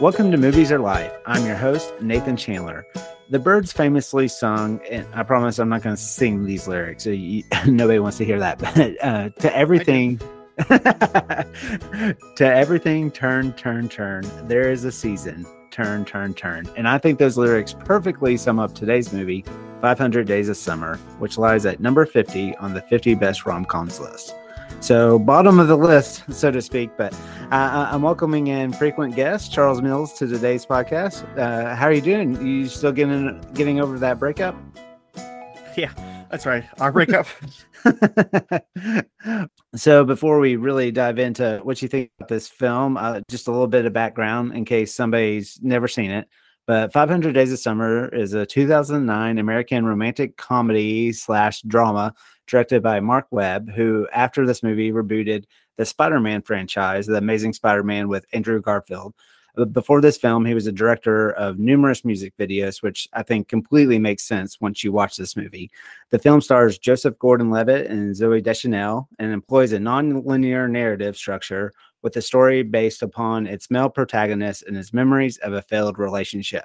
Welcome to Movies Are Life. I'm your host, Nathan Chandler. The Byrds famously sung, and I promise I'm not going to sing these lyrics. So you, nobody wants to hear that. But uh, to everything, to everything, turn, turn, turn. There is a season. Turn, turn, turn. And I think those lyrics perfectly sum up today's movie, 500 Days of Summer, which lies at number 50 on the 50 best rom coms list. So, bottom of the list, so to speak. But uh, I'm welcoming in frequent guest Charles Mills to today's podcast. Uh, how are you doing? You still getting getting over that breakup? Yeah, that's right. Our breakup. so, before we really dive into what you think about this film, uh, just a little bit of background in case somebody's never seen it. But 500 Days of Summer is a 2009 American romantic comedy slash drama directed by Marc Webb, who after this movie rebooted the Spider-Man franchise, The Amazing Spider-Man with Andrew Garfield. Uh, before this film, he was a director of numerous music videos, which I think completely makes sense once you watch this movie. The film stars Joseph Gordon-Levitt and Zooey Deschanel and employs a non-linear narrative structure with the story based upon its male protagonist and his memories of a failed relationship.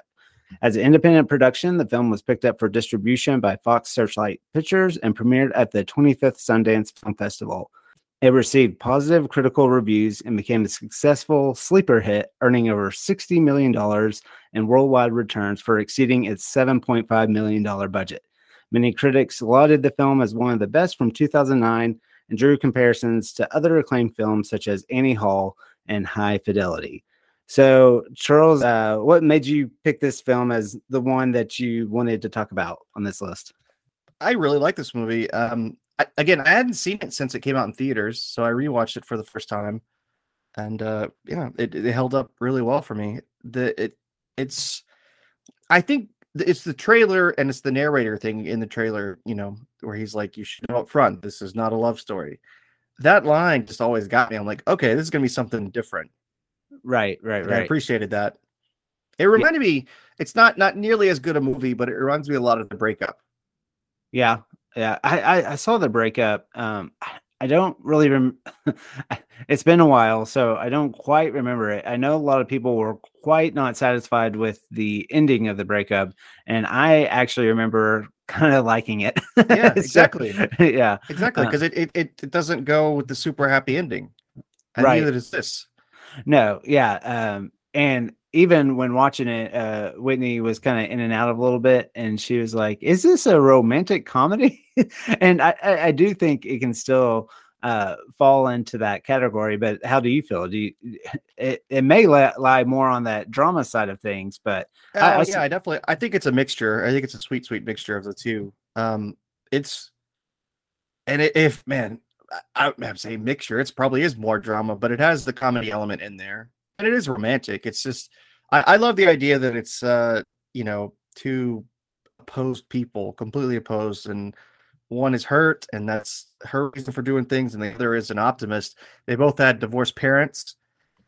As an independent production, the film was picked up for distribution by Fox Searchlight Pictures and premiered at the 25th Sundance Film Festival. It received positive critical reviews and became a successful sleeper hit, earning over $60 million in worldwide returns for exceeding its $7.5 million budget. Many critics lauded the film as one of the best from 2009 and drew comparisons to other acclaimed films such as Annie Hall and High Fidelity. So, Charles, uh, what made you pick this film as the one that you wanted to talk about on this list? I really like this movie. Um, I, again, I hadn't seen it since it came out in theaters, so I rewatched it for the first time, and uh, yeah, it, it held up really well for me. The it it's, I think it's the trailer and it's the narrator thing in the trailer, you know, where he's like, "You should know up front, this is not a love story." That line just always got me. I'm like, okay, this is gonna be something different. Right, right, And right. I appreciated that. It reminded me. It's not not nearly as good a movie, but it reminds me a lot of the breakup. Yeah, yeah. I, I I saw the breakup. Um, I don't really rem. it's been a while, so I don't quite remember it. I know a lot of people were quite not satisfied with the ending of the breakup, and I actually remember kind of liking it. Yeah, So, exactly. yeah, Exactly, Uh, because it, it it it doesn't go with the super happy ending. And Right. neither does this. No, yeah. Um, and even when watching it, uh, Whitney was kind of in and out of a little bit, and she was like, "Is this a romantic comedy?" and I, I, I do think it can still uh, fall into that category. But how do you feel? Do you? It, it may li- lie more on that drama side of things, but Oh, I yeah, I definitely. I think it's a mixture. I think it's a sweet, sweet mixture of the two. Um, it's and it, if man, I, would say mixture. It's probably is more drama, but it has the comedy element in there, and it is romantic. It's just I, I love the idea that it's uh you know two opposed people, completely opposed, and one is hurt, and that's her reason for doing things, and the other is an optimist. They both had divorced parents,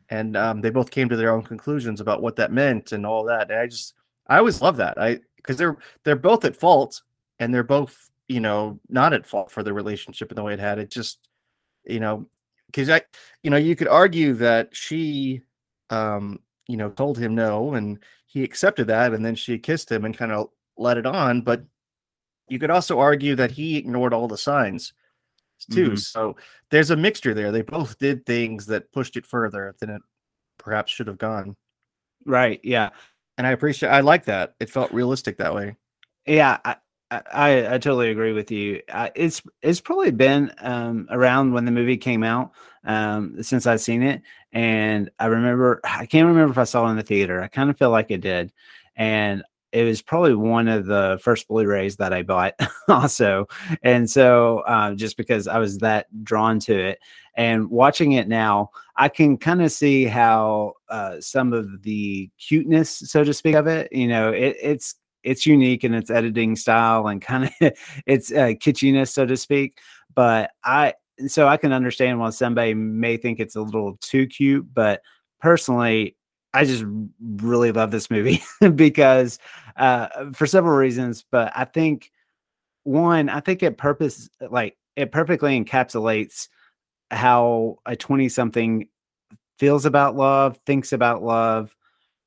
and um, they both came to their own conclusions about what that meant and all that. And I just, I always love that. I because they're they're both at fault, and they're both you know not at fault for the relationship and the way it had. It just, you know, because I, you know, you could argue that she, um, you know, told him no, and he accepted that, and then she kissed him and kind of let it on, but you could also argue that he ignored all the signs too. Mhm. So there's a mixture there. They both did things that pushed it further than it perhaps should have gone. right, yeah, And I appreciate I like that. It felt realistic that way. yeah. I, I, I totally agree with you. I, it's it's probably been um, around when the movie came out um, since I've seen it, and I remember I can't remember if I saw it in the theater. I kind of feel like it did, and it was probably one of the first Blu-rays that I bought also, and so uh, just because I was that drawn to it, and watching it now, I can kind of see how uh, some of the cuteness, so to speak, of it. You know, it, it's it's unique in its editing style and kind of its uh, kitschiness, so to speak. But I so I can understand why somebody may think it's a little too cute, but personally, I just really love this movie because uh, for several reasons. But I think one, I think it purpose like it perfectly encapsulates how a 20 something feels about love, thinks about love,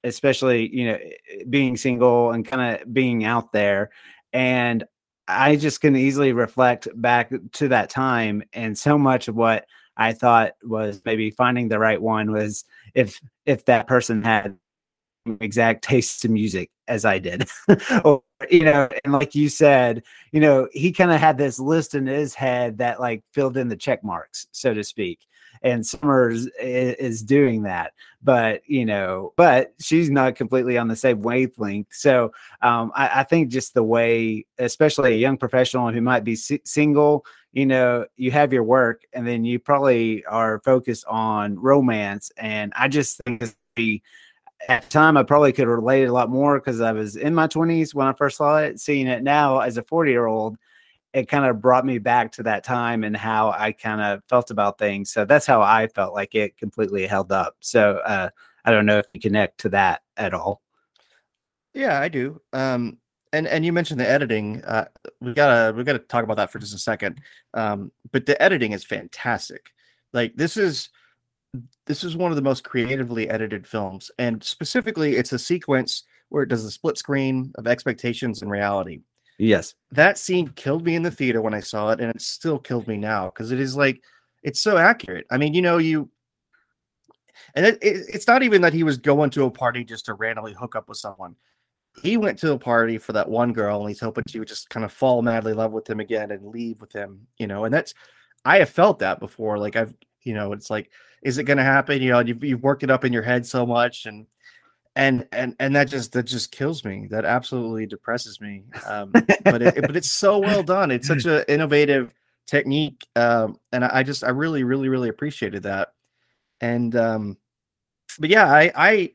especially you know being single and kind of being out there and i just can easily reflect back to that time and so much of what i thought was maybe finding the right one was if if that person had exact tastes in music as I did. or, you know, and like you said, you know, he kind of had this list in his head that like filled in the check marks, so to speak. And Summers is, is doing that, but you know, but she's not completely on the same wavelength. So um, I, I, think just the way, especially a young professional who might be si- single, you know, you have your work, and then you probably are focused on romance. And I just think at the time I probably could relate a lot more because I was in my 20s when I first saw it. Seeing it now as a 40 year old, it kind of brought me back to that time and how I kind of felt about things. So that's how I felt like it completely held up. So uh, I don't know if you connect to that at all. Yeah, I do. Um, and and you mentioned the editing. Uh, we gotta we gotta talk about that for just a second. Um, but the editing is fantastic. Like this is this is one of the most creatively edited films, and specifically, it's a sequence where it does a split screen of expectations and reality. Yes, that scene killed me in the theater when I saw it, and it still killed me now because it is like it's so accurate. I mean, you know, you and it, it, it's not even that he was going to a party just to randomly hook up with someone. He went to a party for that one girl, and he's hoping she would just kind of fall madly in love with him again and leave with him, you know. And that's I have felt that before. Like I've, you know, it's like is it going to happen? You know, you've, you've worked it up in your head so much, and and and and that just that just kills me. That absolutely depresses me. Um, but it, but it's so well done. It's such an innovative technique, um, and I, I just I really really really appreciated that. And um, but yeah, I I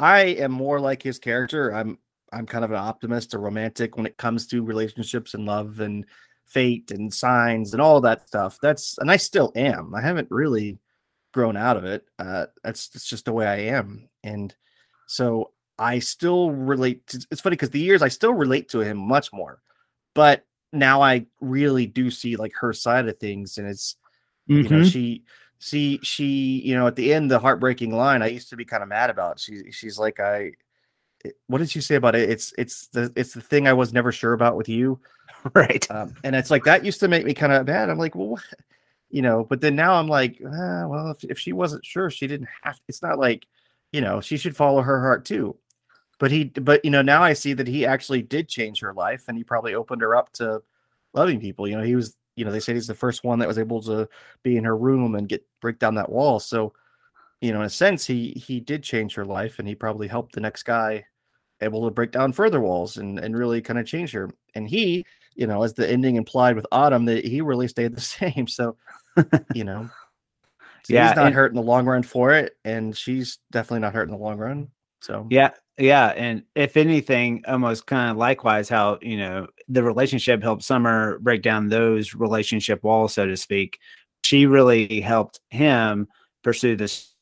I am more like his character. I'm I'm kind of an optimist, a romantic when it comes to relationships and love and fate and signs and all that stuff. That's and I still am. I haven't really grown out of it. Uh, that's that's just the way I am, and so I still relate. To, it's funny because the years I still relate to him much more, but now I really do see like her side of things, and it's mm-hmm. you know mm-hmm. she see she you know at the end the heartbreaking line I used to be kind of mad about. She she's like I. What did she say about it? It's it's the it's the thing I was never sure about with you, right? Um, and it's like that used to make me kind of bad. I'm like, well, what? you know, but then now I'm like, ah, well, if, if she wasn't sure, she didn't have. It's not like, you know, she should follow her heart too. But he, but you know, now I see that he actually did change her life, and he probably opened her up to loving people. You know, he was, you know, they said he's the first one that was able to be in her room and get break down that wall. So, you know, in a sense, he he did change her life, and he probably helped the next guy able to break down further walls and and really kind of change her. And he, you know, as the ending implied with Autumn, that he really stayed the same. So you know. So yeah, he's not and, hurt in the long run for it, and she's definitely not hurt in the long run. So yeah, yeah, and if anything, almost kind of likewise, how you know the relationship helped Summer break down those relationship walls, so to speak. She really helped him pursue this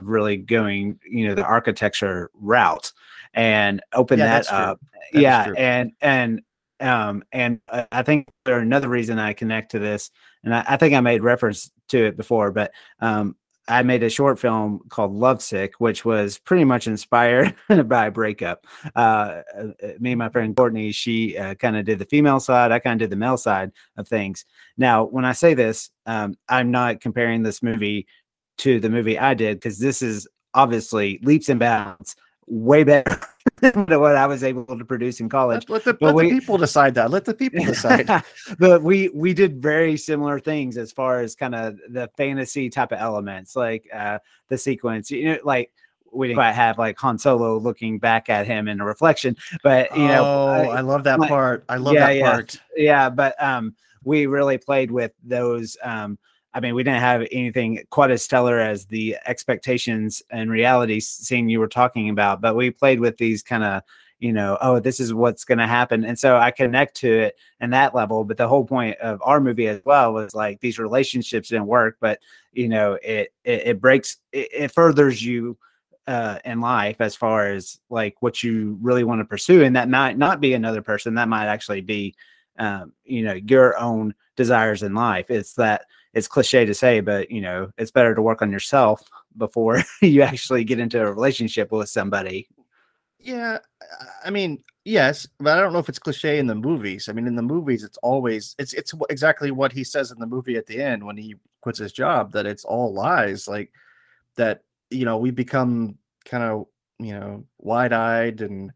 really going, you know, the architecture route and open yeah, that up. That yeah, and and um, and I think there another reason I connect to this, and I, I think I made reference to it before, but um, I made a short film called Lovesick, which was pretty much inspired by a breakup. Uh, uh, me and my friend Courtney, she uh, kind of did the female side, I kind of did the male side of things. Now, when I say this, um, I'm not comparing this movie to the movie I did because this is obviously leaps and bounds way better than what I was able to produce in college. Let, let, the, let we, the, people decide that. Let the people decide. but we we did very similar things as far as kind of the fantasy type of elements, like uh, the sequence. You know, like we didn't quite have like Han Solo looking back at him in a reflection, but you know, oh, I, I love that like, part. I love yeah, that part. Yeah, yeah, but um, we really played with those um I mean, we didn't have anything quite as stellar as the expectations and reality scene you were talking about, but we played with these kind of, you know, oh, this is what's going to happen. And so I connect to it in that level. But the whole point of our movie as well was like these relationships didn't work, but, you know, it, it, it breaks, it, it furthers you uh, in life as far as like what you really want to pursue. And that might not be another person, that might actually be, um, you know, your own desires in life. It's that, it's cliche to say, but you know, it's better to work on yourself before you actually get into a relationship with somebody. Yeah, I mean, yes, but I don't know if it's cliche in the movies. I mean, in the movies, it's always it's it's exactly what he says in the movie at the end when he quits his job that it's all lies, like that. You know, we become kind of you know wide eyed and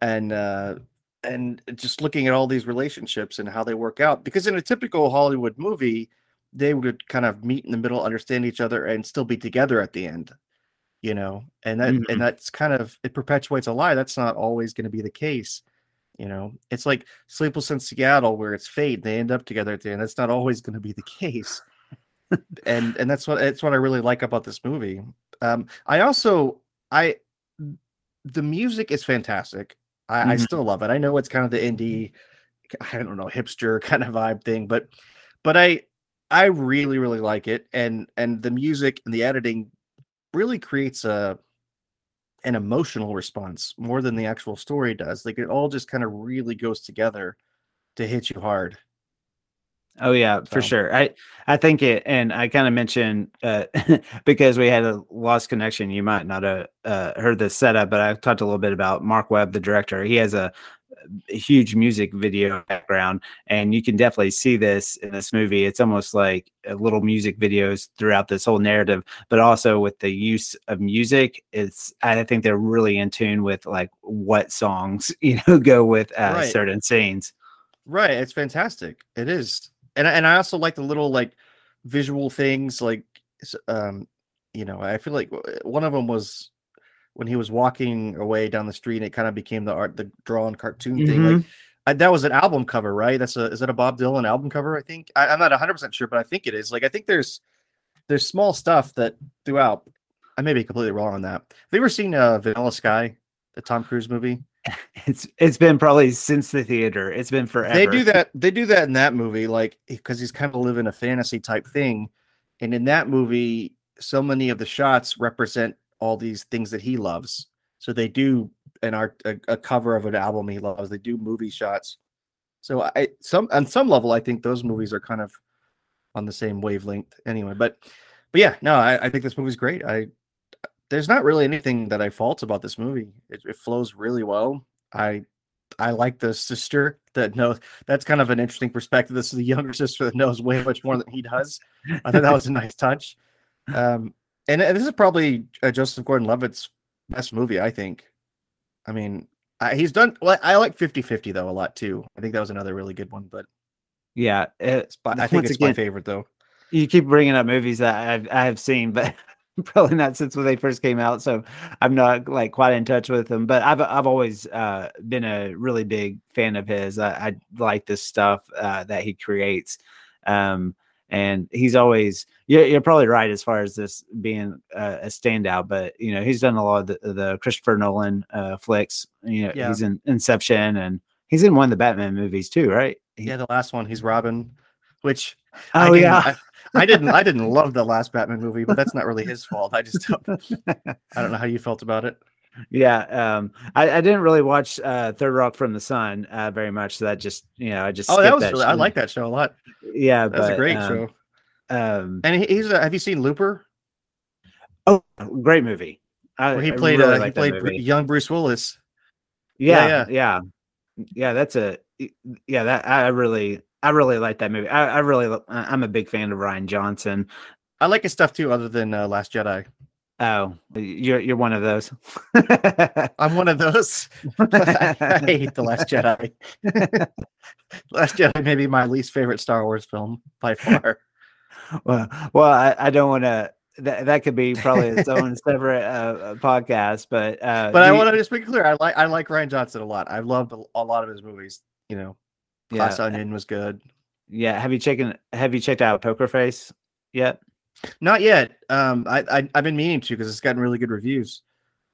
and uh and just looking at all these relationships and how they work out because in a typical hollywood movie they would kind of meet in the middle understand each other and still be together at the end you know and that Mhm. and that's kind of it perpetuates a lie that's not always going to be the case you know it's like sleepless in seattle where it's fate they end up together at the end that's not always going to be the case and and that's what that's what i really like about this movie um i also i the music is fantastic i i Mhm. still love it i know it's kind of the indie i don't know hipster kind of vibe thing but but i i really really like it and and the music and the editing really creates a an emotional response more than the actual story does like it all just kind of really goes together to hit you hard Oh yeah, for So- sure. I I think it, and I kind of mentioned uh, because we had a lost connection. You might not have uh, heard the setup, but I talked a little bit about Marc Webb, the director. He has a, a huge music video background, and you can definitely see this in this movie. It's almost like uh, little music videos throughout this whole narrative, but also with the use of music. It's I think they're really in tune with like what songs you know go with uh, Right. certain scenes. Right, it's fantastic. It is, and I- and I also like the little like visual things, like um, you know, I feel like one of them was when he was walking away down the street. and It kind of became the art, the drawn cartoon thing. Like I, that was an album cover, right? That's a is that a Bob Dylan album cover? I think I, I'm not 100 percent sure, but I think it is. Like I think there's there's small stuff that throughout. I may be completely wrong on that. Have you ever seen uh, Vanilla Sky, the Tom Cruise movie? It's it's been probably since the theater. It's been forever. They do that. They do that in that movie, like because he's kind of living a fantasy type thing, and in that movie, so many of the shots represent all these things that he loves. So they do an art, a, a cover of an album he loves. They do movie shots. So I some on some level, I think those movies are kind of on the same wavelength anyway. But but yeah, no, I, I think this movie's great. I there's not really anything that I fault about this movie. It, it flows really well. I I like the sister that knows. That's kind of an interesting perspective. This is the younger sister that knows way much more than he does. I thought that was a nice touch. Um, and, and this is probably uh, Joseph Gordon-Levitt's best movie. I think. I mean, I, he's done. Well, I like 50-50 though a lot too. I think that was another really good one. But Yeah, it, it's, but I think it's my favorite though. you keep bringing up movies that I've I have seen, but probably not since when they first came out. So I'm not like quite in touch with them. But I've I've always uh, been a really big fan of his. I, I like this stuff uh, that he creates, um, and he's always. You're, you're probably right as far as this being uh, a standout, but you know he's done a lot of the, the Christopher Nolan uh, flicks. You know Yeah. he's in Inception and he's in one of the Batman movies too, right? He- Yeah, the last one, he's Robin, which I Oh didn't- yeah. I, I didn't I didn't love the last Batman movie, but that's not really his fault. I just don't, I don't know how you felt about it. Yeah, um, I, I didn't really watch uh, Third Rock from the Sun uh, very much. So that just, you know, I just Oh, that was really, I like that show a lot. Yeah, that's a great um, show. Um, And he's a, have you seen Looper? oh, great movie. I, he played really uh, he played movie. young Bruce Willis. Yeah, yeah, yeah, yeah, That's a yeah. That I really, I really like that movie. I, I really, I'm a big fan of Rian Johnson. I like his stuff too, other than uh, Last Jedi. Oh, you're you're one of those. I'm one of those. I hate the Last Jedi. Last Jedi may be my least favorite Star Wars film by far. well, well, I, I don't want to. That, that could be probably its own separate uh, uh, podcast, but uh, But I want to just make it clear. I like I like Rian Johnson a lot. I loved a, a lot of his movies. You know, Glass yeah, Onion was good. yeah. Have you checked? Have you checked out Poker Face yet? Not yet. Um, I, I I've been meaning to because it's gotten really good reviews.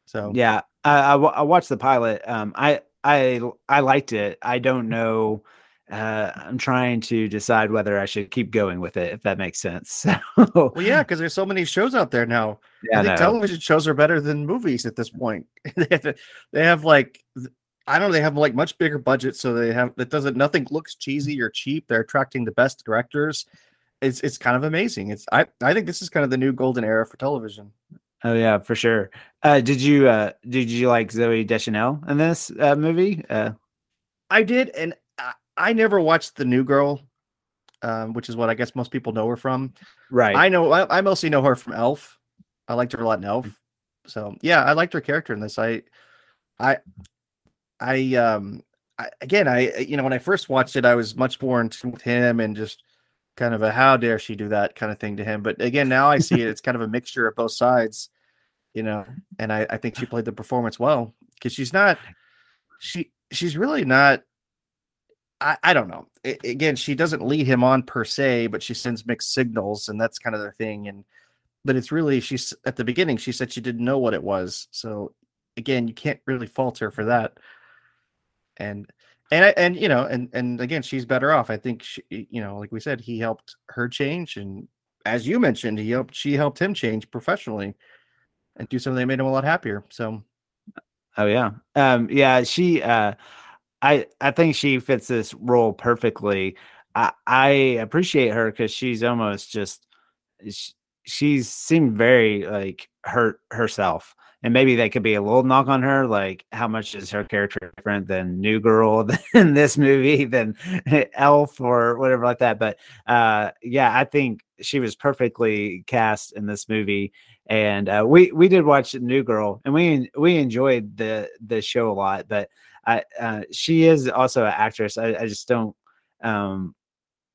So Yeah, I, I watched the pilot. Um, I I I liked it. I don't know. Uh, I'm trying to decide whether I should keep going with it, if that makes sense. So, well, yeah, because there's so many shows out there now. yeah, I think no. television shows are better than movies at this point. they, have to- they have like I don't know, they have like much bigger budgets, so they have that doesn't nothing looks cheesy or cheap. They're attracting the best directors. It's it's kind of amazing. It's I I think this is kind of the new golden era for television. Oh yeah, for sure. Uh, did you uh, did you like Zooey Deschanel in this uh, movie? Uh, I did, and I, I never watched the New Girl, um, which is what I guess most people know her from. right. I know I, I mostly know her from Elf. I liked her a lot in Elf. So yeah, I liked her character in this. I I I um I, again I you know when I first watched it, I was much more in tune with him and just kind of a how dare she do that kind of thing to him. But again, now I see it, it's kind of a mixture of both sides, you know, and I, I think she played the performance well because she's not she she's really not I, I don't know. Again, she doesn't lead him on per se, but she sends mixed signals, and that's kind of the thing. And but it's really she's at the beginning. She said she didn't know what it was. So again, you can't really fault her for that. And and I, and you know, and and again, she's better off. I think she, you know, like we said, he helped her change, and as you mentioned, he helped she helped him change professionally and do something that made him a lot happier. So Oh yeah. Um yeah, she uh I I think she fits this role perfectly. I I appreciate her cuz she's almost just sh- she's seemed very like hurt herself. And maybe that could be a little knock on her like how much is her character different than New Girl than this movie than Elf or whatever like that, but uh yeah, I think she was perfectly cast in this movie and uh, we we did watch New Girl, and we we enjoyed the the show a lot. But I uh, she is also an actress. I, I just don't, um,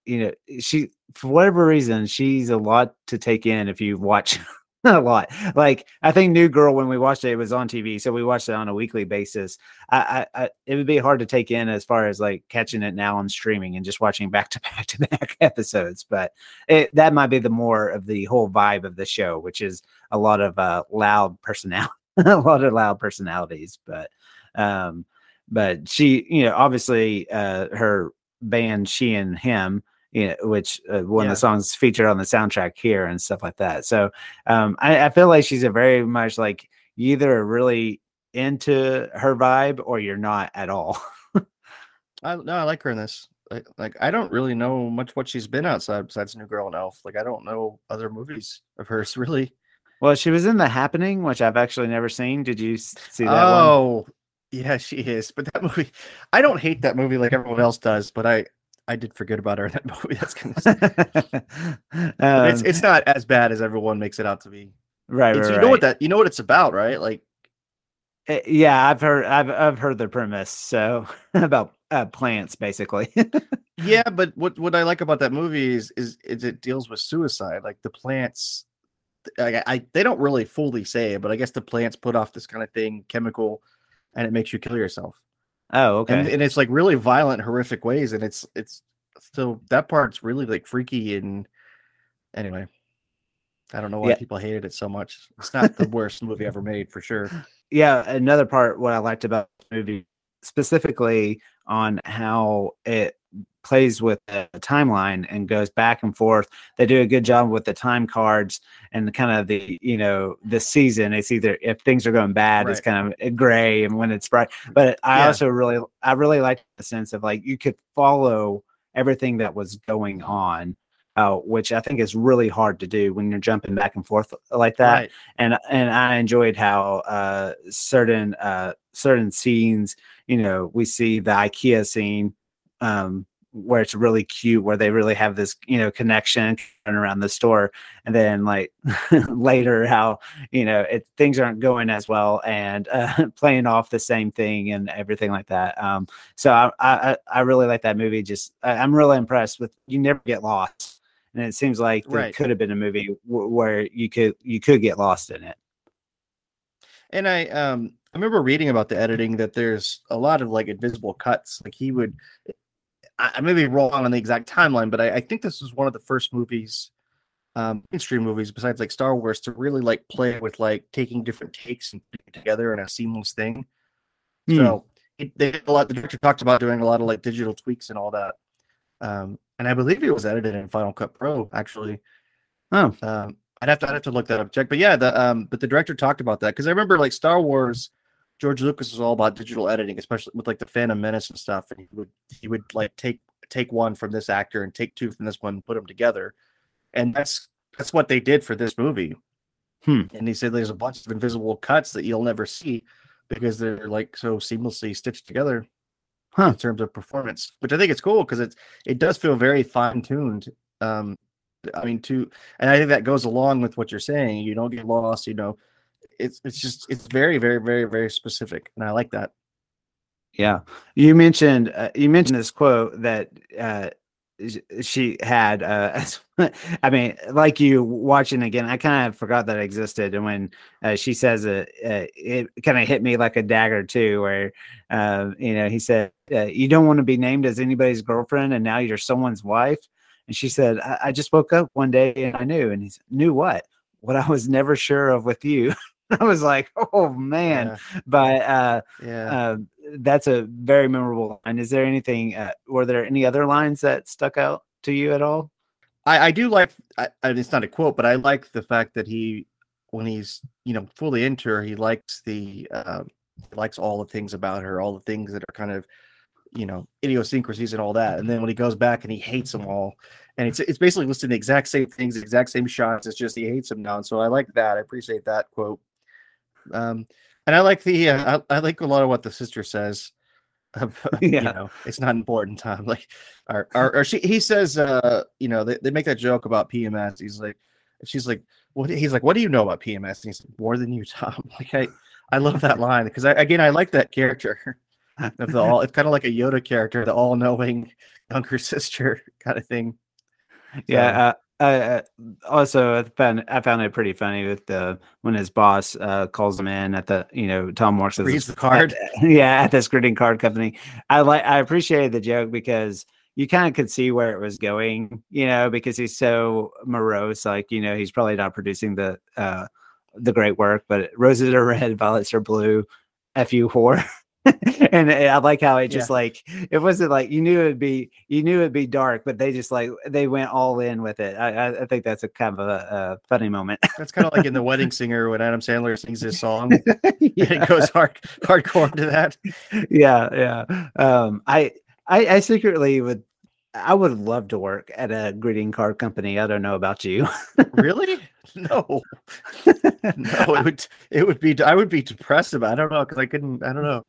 you know, she for whatever reason she's a lot to take in if you watch a lot. Like I think New Girl when we watched it, it was on TV, so we watched it on a weekly basis. I, I, I it would be hard to take in as far as like catching it now on streaming and just watching back to back to back episodes. But it, that might be the more of the whole vibe of the show, which is a lot of uh, loud personality, a lot of loud personalities. But um, but she, you know, obviously uh, her band, she and him you know, which uh, one Yeah. of the songs featured on the soundtrack here and stuff like that. So um, I, I feel like she's a very much like either really into her vibe or you're not at all. I no, I like her in this. Like, like I don't really know much what she's been outside besides New Girl and Elf. Like I don't know other movies of hers really. well, she was in The Happening, which I've actually never seen. Did you see that one? oh, yeah, she is. But that movie, I don't hate that movie like everyone else does. But I, I did forget about her in that movie. That's kind of Say. But it's Um, it's not as bad as everyone makes it out to be. right, It's, right, you know what that you know what it's about, right? Like Uh, yeah, I've heard, I've, I've heard the premise. So about uh, plants, basically. yeah, but what what I like about that movie is is, is it deals with suicide. Like the plants, I, I they don't really fully say it, but I guess the plants put off this kind of thing, chemical, and it makes you kill yourself. Oh, okay. and, and it's like really violent horrific ways and it's it's so that part's really like freaky and anyway i don't know why Yeah. people hated it so much it's not the worst movie ever made for sure yeah another part what i liked about the movie specifically on how it plays with the timeline and goes back and forth. They do a good job with the time cards and kind of the you know the season. It's either if things are going bad it's kind of gray and when it's bright. But i Yeah. also really i really like the sense of like you could follow everything that was going on uh, which i think is really hard to do when you're jumping back and forth like that. Right. And and I enjoyed how uh certain uh certain scenes, you know, we see the IKEA scene um where it's really cute where they really have this, you know, connection around the store and then like later how, you know, it things aren't going as well and uh playing off the same thing and everything like that. Um so I I I really like that movie just I, I'm really impressed with you never get lost and it seems like there Right. could have been a movie w- where you could you could get lost in it. and i um i remember reading about the editing that there's a lot of like invisible cuts like he would i, I may be wrong on the exact timeline but I, I think this was one of the first movies um mainstream movies besides like star wars to really like play with like taking different takes and putting it together in a seamless thing Hmm. So it, they did a lot. The director talked about doing a lot of like digital tweaks and all that. Um, and I believe it was edited in Final Cut Pro. Actually, Oh, um, I'd have to I'd have to look that up, check. But yeah, the um, but the director talked about that because I remember like Star Wars. George Lucas was all about digital editing, especially with like the Phantom Menace and stuff. And he would he would like take take one from this actor and take two from this one, and put them together. And that's that's what they did for this movie. Hmm. And he said there's a bunch of invisible cuts that you'll never see because they're like so seamlessly stitched together Huh. in terms of performance, which I think it's cool because it's it does feel very fine tuned. Um, I mean, to and I think that goes along with what you're saying. You don't get lost. You know, it's it's just it's very very very very specific, and I like that. Yeah, you mentioned uh, you mentioned this quote that uh, she had. Uh, I mean, like you watching again, I kind of forgot that existed, and when uh, she says it, uh, it kind of hit me like a dagger too. Where uh, you know he said, uh, "You don't want to be named as anybody's girlfriend, and now you're someone's wife." And she said, "I, I just woke up one day and I knew." And he said, "Knew what? What I was never sure of with you." I was like, "Oh man!" But uh, yeah, yeah. uh, that's a very memorable line. Is there anything? Uh, were there any other lines that stuck out to you at all? I, I do like I, I, it's not a quote, but I like the fact that he when he's you know fully into her, he likes the uh, likes all the things about her, all the things that are kind of you know idiosyncrasies and all that. And then when he goes back and he hates them all, and it's it's basically listing the exact same things, the exact same shots. It's just he hates them now. And so I like that. I appreciate that quote. Um, and I like the uh, I, I like a lot of what the sister says. Uh, you know, it's not important Tom. Like, or, or, or she, he says, uh, you know, they, they make that joke about PMS. He's like, she's like, what? He's like, what do you know about PMS? And he's like, more than you, Tom. Like, I, I love that line because I, again, I like that character of the all. It's kind of like a Yoda character, the all-knowing younger sister kind of thing. Yeah. Uh, also, I found I found it pretty funny with the when his boss uh, calls him in at the you know Tom works as Reads the card. yeah at this greeting card company. I like I appreciated the joke because you kind of could see where it was going, you know, because he's so morose. Like you know, he's probably not producing the uh, the great work, but roses are red, violets are blue. F you whore. and I like how it just Yeah. like it wasn't like you knew it'd be you knew it'd be dark, but they just like they went all in with it. I I, think that's a kind of a, a funny moment. That's kind of like in The Wedding Singer when Adam Sandler sings his song and it goes hard hardcore to that. yeah, yeah. Um, I, I, I secretly would, I would love to work at a greeting card company. I don't know about you. Really? No, no. It would it would be I would be depressed about. It. I don't know because I couldn't. I don't know.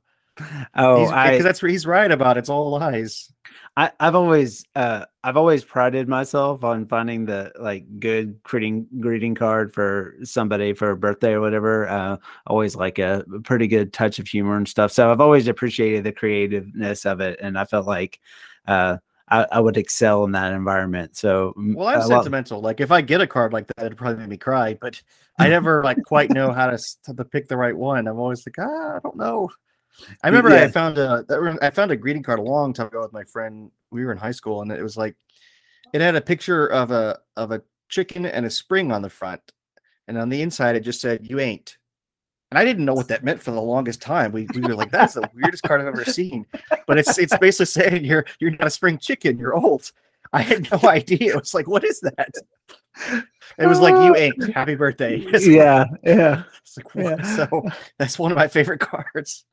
Oh, because that's where he's right about. It's all lies. I, I've always, uh, I've always prided myself on finding the like good greeting greeting card for somebody for a birthday or whatever. Uh, always like a pretty good touch of humor and stuff. So I've always appreciated the creativeness of it, and I felt like. Uh, I, I would excel in that environment. So, mm, Well, I'm a lot- sentimental. Like if I get a card like that, it'd probably make me cry. But I never like quite know how to to pick the right one. I'm always like, ah, I don't know. I remember I found a I found a greeting card a long time ago with my friend. We were in high school, and it was like it had a picture of a of a chicken and a spring on the front, and on the inside it just said "You ain't." And I didn't know what that meant for the longest time. We, we were like, "That's the weirdest card I've ever seen." But it's it's basically saying you're you're not a spring chicken. You're old. I had no idea. It was like, what is that? It was like you ain't. Happy birthday. Yeah, yeah. it's like, what? Yeah. So that's one of my favorite cards.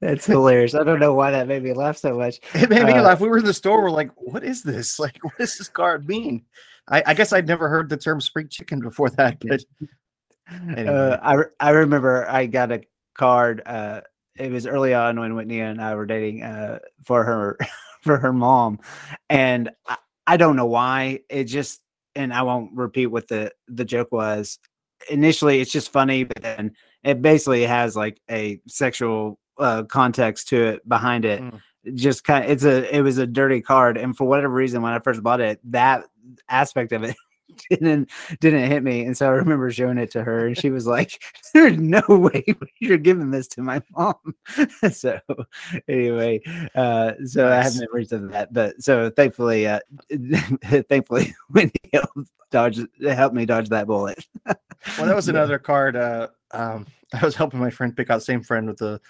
That's hilarious. I don't know why that made me laugh so much. It made me Uh, laugh. We were in the store. We're like, what is this? Like, what does this card mean? I, I guess I'd never heard the term spring chicken before that, but Anyway. Uh, I I remember I got a card. Uh, it was early on when Whitney and I were dating. Uh, for her for her mom, and I, I don't know why. It just and I won't repeat what the the joke was. Initially, it's just funny, but then it basically has like a sexual uh, context to it behind it. Mm. Just kind of, it's a it was a dirty card, and for whatever reason, when I first bought it, that aspect of it didn't didn't hit me, and so I remember showing it to her, and she was like, "There's no way you're giving this to my mom." so anyway, uh, so I have memories of that, but so thankfully, uh, thankfully, Wendy helped dodge helped me dodge that bullet. well, that was another card. Uh, um, I was helping my friend pick out the same friend with the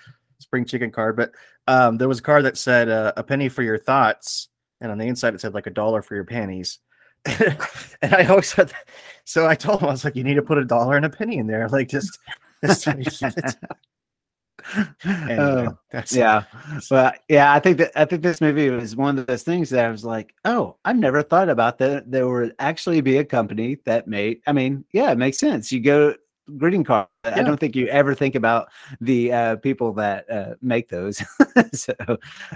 spring chicken card, but um, there was a card that said uh, a penny for your thoughts, and on the inside it said like a dollar for your panties. and I always said that. So I told him I was like, you need to put a dollar and a penny in there, like just. just anyway, that's yeah but yeah i think that i think this movie was one of those things that i was like oh i've never thought about that there would actually be a company that made i mean yeah it makes sense you go greeting card. Yeah. I don't think you ever think about the uh, people that uh, make those. so,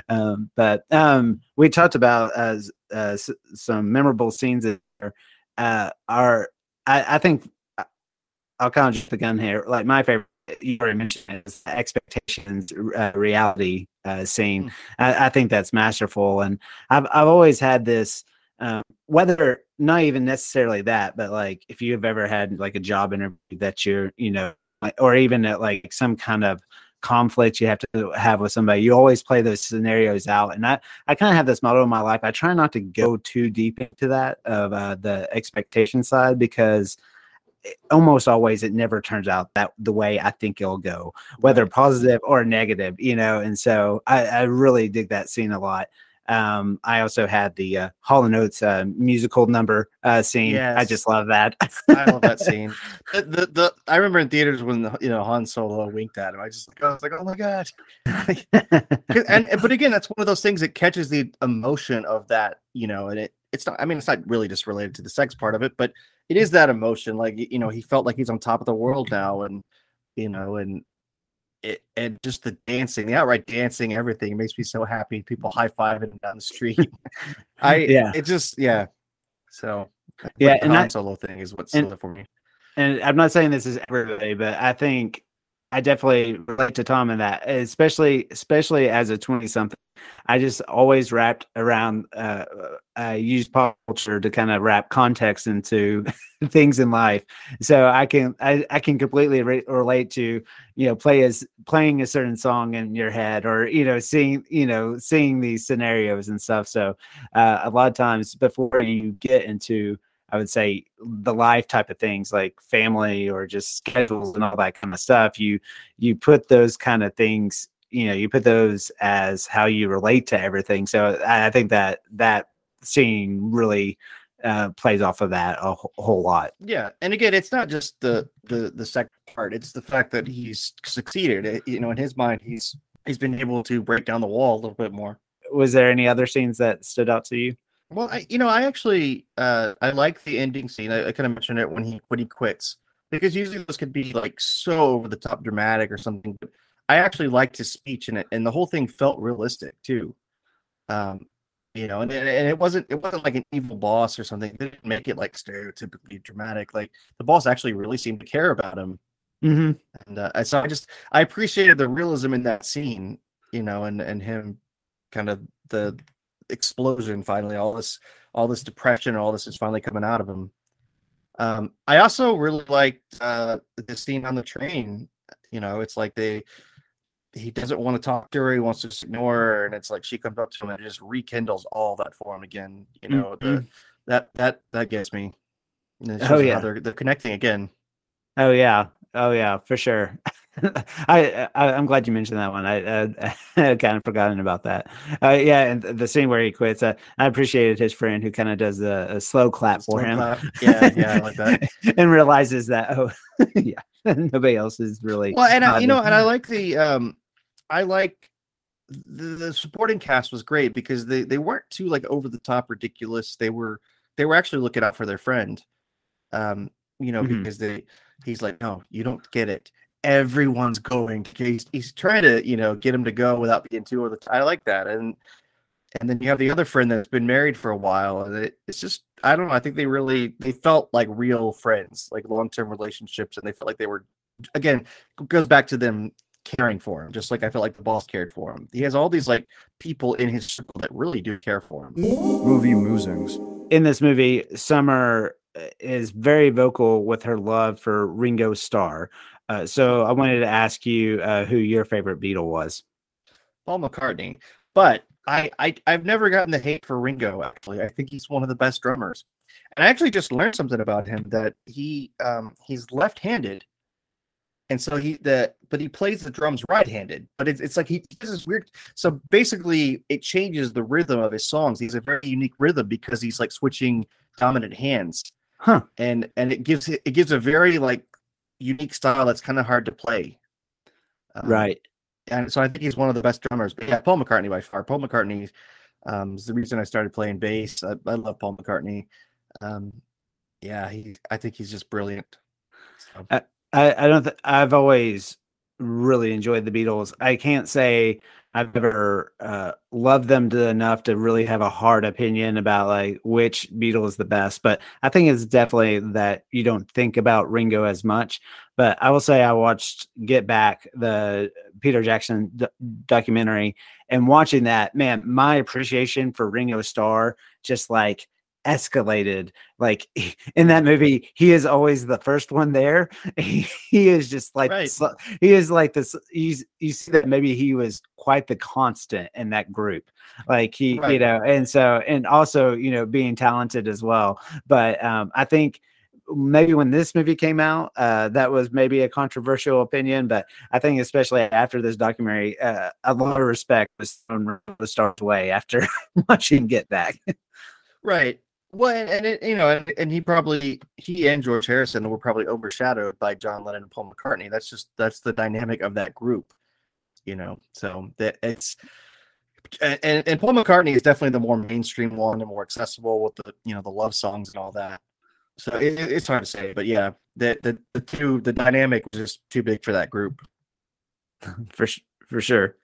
um, but um, we talked about uh, s- uh, s- some memorable scenes that are, uh, I, I think uh, I'll kind of just the gun here. Like my favorite, you already mentioned, is expectations uh, reality uh, scene. I, I think that's masterful, and I've I've always had this. Um, whether not even necessarily that, but like if you've ever had like a job interview that you're, you know, or even at like some kind of conflict you have to have with somebody, you always play those scenarios out. And I, I kind of have this motto in my life. I try not to go too deep into that of uh, the expectation side because it- almost always it never turns out that the way I think it'll go, whether positive or negative, you know. And so I, I really dig that scene a lot. Um, I also had the uh, Hall and Oates uh, musical number uh, scene. I just love that. I love that scene. The, the, the I remember in theaters when you know Han Solo winked at him. I just I was like, oh my god. and but again, that's one of those things that catches the emotion of that, you know, and it it's not. I mean, it's not really just related to the sex part of it, but it is that emotion. Like you know, he felt like he's on top of the world now, and you know, and it and just the dancing, the outright dancing, everything makes me so happy. People high fiving down the street. I Yeah. it just yeah. So Yeah, the and I- Solo thing is what's and- for me. and I'm not saying this is everybody, but I think I definitely relate to Tom in that, especially especially as a 20 something. I just always wrapped around uh, I use pop culture to kind of wrap context into things in life. So I can I, I can completely re- relate to you know play as playing a certain song in your head or you know seeing you know seeing these scenarios and stuff. So uh, a lot of times before you get into I would say the life type of things like family or just schedules and all that kind of stuff. You you put those kind of things, you know, you put those as how you relate to everything. So I, I think that that scene really uh, plays off of that a wh- whole lot. Yeah, and again, it's not just the the the second part; it's the fact that he's succeeded. It- you know, in his mind, he's he's been able to break down the wall a little bit more. Was there any other scenes that stood out to you? Well, I, you know, I actually uh, I like the ending scene. I, I kind of mentioned it when he when he quits because usually those could be like so over the top dramatic or something. But I actually liked his speech in it, and the whole thing felt realistic too. Um, you know, and, and and it wasn't it wasn't like an evil boss or something. They didn't make it like stereotypically dramatic. Like the boss actually really seemed to care about him. Mm-hmm. And uh, so I just I appreciated the realism in that scene, you know, and and him kind of the explosion finally all this all this depression all this is finally coming out of him. Um i also really liked uh the scene on the train you know it's like they he doesn't want to talk to her he wants to ignore her and it's like she comes up to him and just rekindles all that for him again you know the that that that gets me. Oh, yeah. they're, they're connecting again. Oh yeah, oh yeah, for sure. I, I I'm glad you mentioned that one. I, I had kind of forgotten about that. Uh, yeah, and the scene where he quits. Uh, I appreciated his friend who kind of does a, a slow clap for him. clap. Yeah, yeah, I like that. and realizes that oh yeah, nobody else is really. Well, and I, you know, and I like the um, I like the, the supporting cast was great because they they weren't too like over the top ridiculous. They were they were actually looking out for their friend. Um, you know, Mhm. because they he's like, no, you don't get it. Everyone's going. He's he's trying to you know get him to go without being too over the. I like that, and and then you have the other friend that's been married for a while, and it, it's just I don't know. I think they really they felt like real friends, like long term relationships, and they felt like they were again goes back to them caring for him, just like I felt like the boss cared for him. He has all these like people in his circle that really do care for him. Movie musings. in this movie, Summer is very vocal with her love for Ringo Starr. Uh, so I wanted to ask you uh, who your favorite Beatle was. Paul McCartney, but I, I I've never gotten the hate for Ringo. Actually, I think he's one of the best drummers, and I actually just learned something about him that he um he's left-handed, and so he the but he plays the drums right-handed. But it's it's like he this is weird. So basically, it changes the rhythm of his songs. He's a very unique rhythm because he's like switching dominant hands, Huh. and and it gives it, it gives a very like unique style that's kind of hard to play. Um, Right. and so I think he's one of the best drummers. But yeah, Paul McCartney by far. Paul McCartney um, is the reason I started playing bass. I, I love Paul McCartney. Um, yeah, he. I think he's just brilliant. So, I, I don't. Th- I've always really enjoyed the Beatles. I can't say I've ever uh, loved them to enough to really have a hard opinion about like which Beatle is the best. But I think it's definitely that you don't think about Ringo as much. But I will say I watched Get Back, the Peter Jackson d- documentary, and watching that, man, my appreciation for Ringo Starr just like escalated like in that movie he is always the first one there he, he is just like Right. he is like this he's you see that maybe he was quite the constant in that group. Like he you know and so and also you know being talented as well. But um i think maybe when this movie came out uh that was maybe a controversial opinion but i think especially after this documentary uh, a lot of respect was thrown the Starr's way after watching get back. Right. Well, and, and it, you know, and, and he probably he and George Harrison were probably overshadowed by John Lennon and Paul McCartney. That's just that's the dynamic of that group, you know. So that it's and and Paul McCartney is definitely the more mainstream one and more accessible with the you know the love songs and all that. So it- it's hard to say, but yeah, the the the two the dynamic was just too big for that group. for for sure.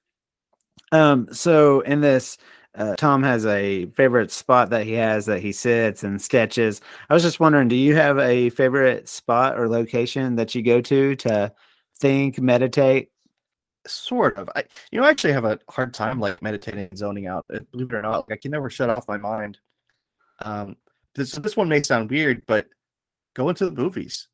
Um, so in this, uh, Tom has a favorite spot that he has that he sits and sketches. I was just wondering, do you have a favorite spot or location that you go to to think, meditate? Sort of. I you know I actually have a hard time like meditating and zoning out. uh, Believe it or not, like, I can never shut off my mind. Um, this this one may sound weird, but going to the movies.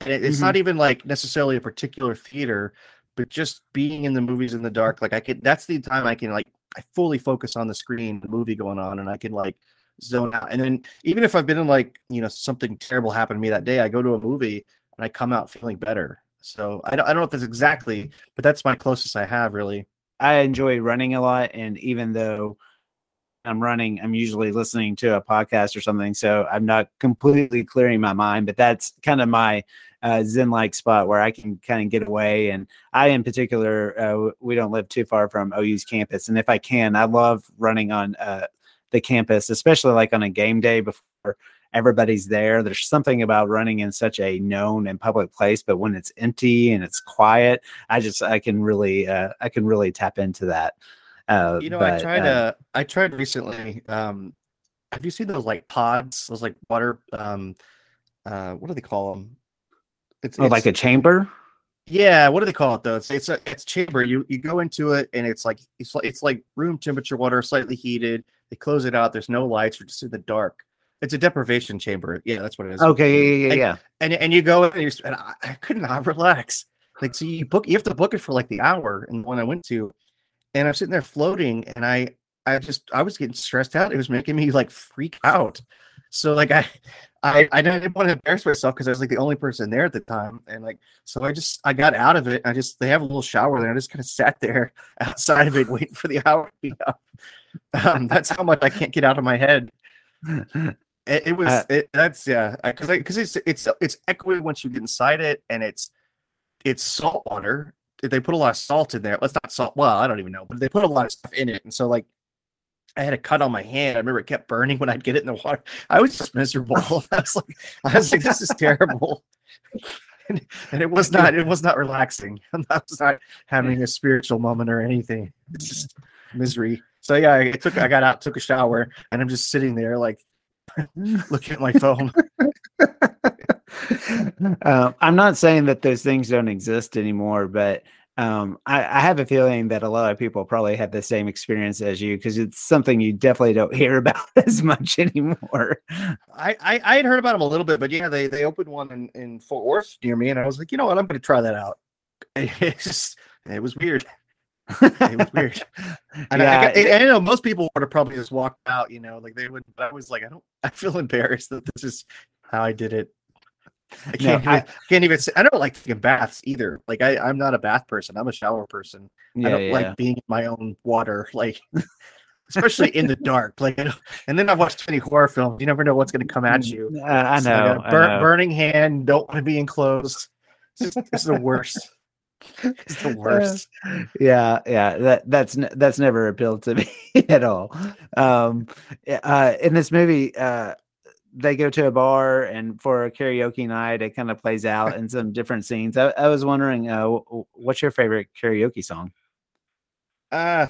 And it, it's not even like necessarily a particular theater, but just being in the movies in the dark. Like I can. That's the time I can like I fully focus on the screen, the movie going on, and I can like zone out. And then even if I've been in like you know something terrible happened to me that day, I go to a movie and I come out feeling better. So I don't, I don't know if that's exactly, but that's my closest I have really. I enjoy running a lot, and even though I'm running, I'm usually listening to a podcast or something, so I'm not completely clearing my mind. But that's kind of my uh, zen-like spot where I can kind of get away. And I, in particular, uh, we don't live too far from OU's campus, and if I can, I love running on uh, the campus, especially like on a game day before everybody's there. There's something about running in such a known and public place, but when it's empty and it's quiet, I just I can really uh, I can really tap into that. Uh, You know, I tried uh, I tried recently. Um, have you seen those like pods? Those like water, um, uh, what do they call them? It's, oh, like a chamber. Yeah, what do they call it though? It's it's a it's chamber. You you go into it and it's like it's like it's like room temperature water, slightly heated. They close it out. There's no lights. You're just in the dark. It's a deprivation chamber. Yeah, that's what it is. Okay, yeah, yeah, And- yeah. and and you go and, and I, I could not relax. Like, so you book, you have to book it for like the hour. And the one I went to, and I'm sitting there floating, and I, I just, I was getting stressed out. It was making me like freak out. So like I, I, I didn't want to embarrass myself because I was like the only person there at the time, and like, so I just, I got out of it. I just, they have a little shower there. I just kind of sat there outside of it, waiting for the hour to be up. Um, that's how much I can't get out of my head. It, it was Uh, it, that's yeah because because it's it's it's echoey once you get inside it and it's it's salt water. They put a lot of salt in there. Well, it's not salt. Well, I don't even know, but they put a lot of stuff in it, and so like I had a cut on my hand. I remember it kept burning when I'd get it in the water. I was just miserable. I was like, I was like, this is terrible. And, and it was not it was not relaxing. I was not having a spiritual moment or anything. It's just misery. So yeah, I took I got out, took a shower, and I'm just sitting there like looking at my phone. um, I'm not saying that those things don't exist anymore, but um, I, I have a feeling that a lot of people probably have the same experience as you because it's something you definitely don't hear about as much anymore. I, I I had heard about them a little bit, but yeah, they they opened one in in Fort Worth near me, and I was like, you know what, I'm going to try that out. It's just it was weird. It was weird. And I, I, Yeah, I know most people would have probably just walked out, you know, like they would. But I was like, I don't. I feel embarrassed that this is how I did it. I can't. I- even, can't even. Say, I don't like taking baths either. Like I, I'm not a bath person. I'm a shower person. I don't yeah. like being in my own water, like especially in the dark. Like, I and then I've watched too many horror films. You never know what's going to come at you. Uh, I So know. a I bur- know. burning hand. Don't want to be enclosed. It's, it's the worst. It's the worst. yeah yeah that that's that's never appealed to me at all um uh in this movie uh they go to a bar and for a karaoke night, it kind of plays out in some different scenes. I, I was wondering, uh, wh- what's your favorite karaoke song? Uh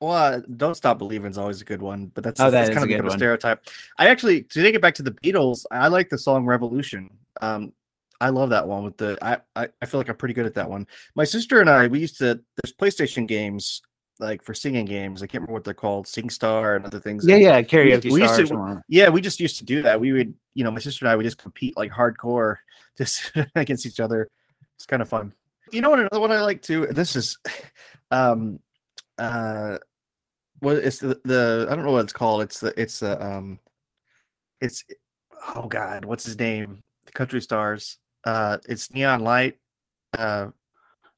well, don't stop believing is always a good one, but that's, Oh, that that's kind a of become a stereotype. I actually to take it back to the Beatles, I like the song Revolution. Um, I love that one with the I, I I feel like I'm pretty good at that one. My sister and I we used to there's PlayStation games like for singing games. I can't remember what they're called, SingStar and other things. Yeah, yeah, karaoke we used to- or something like that. Yeah, we just used to do that. We would, you know, my sister and I would just compete like hardcore just against each other. It's kind of fun. You know what another one I like too? This is um uh what it's the, the I don't know what it's called. It's the it's the um it's oh god, what's his name? The country stars. Uh it's Neon Light. Uh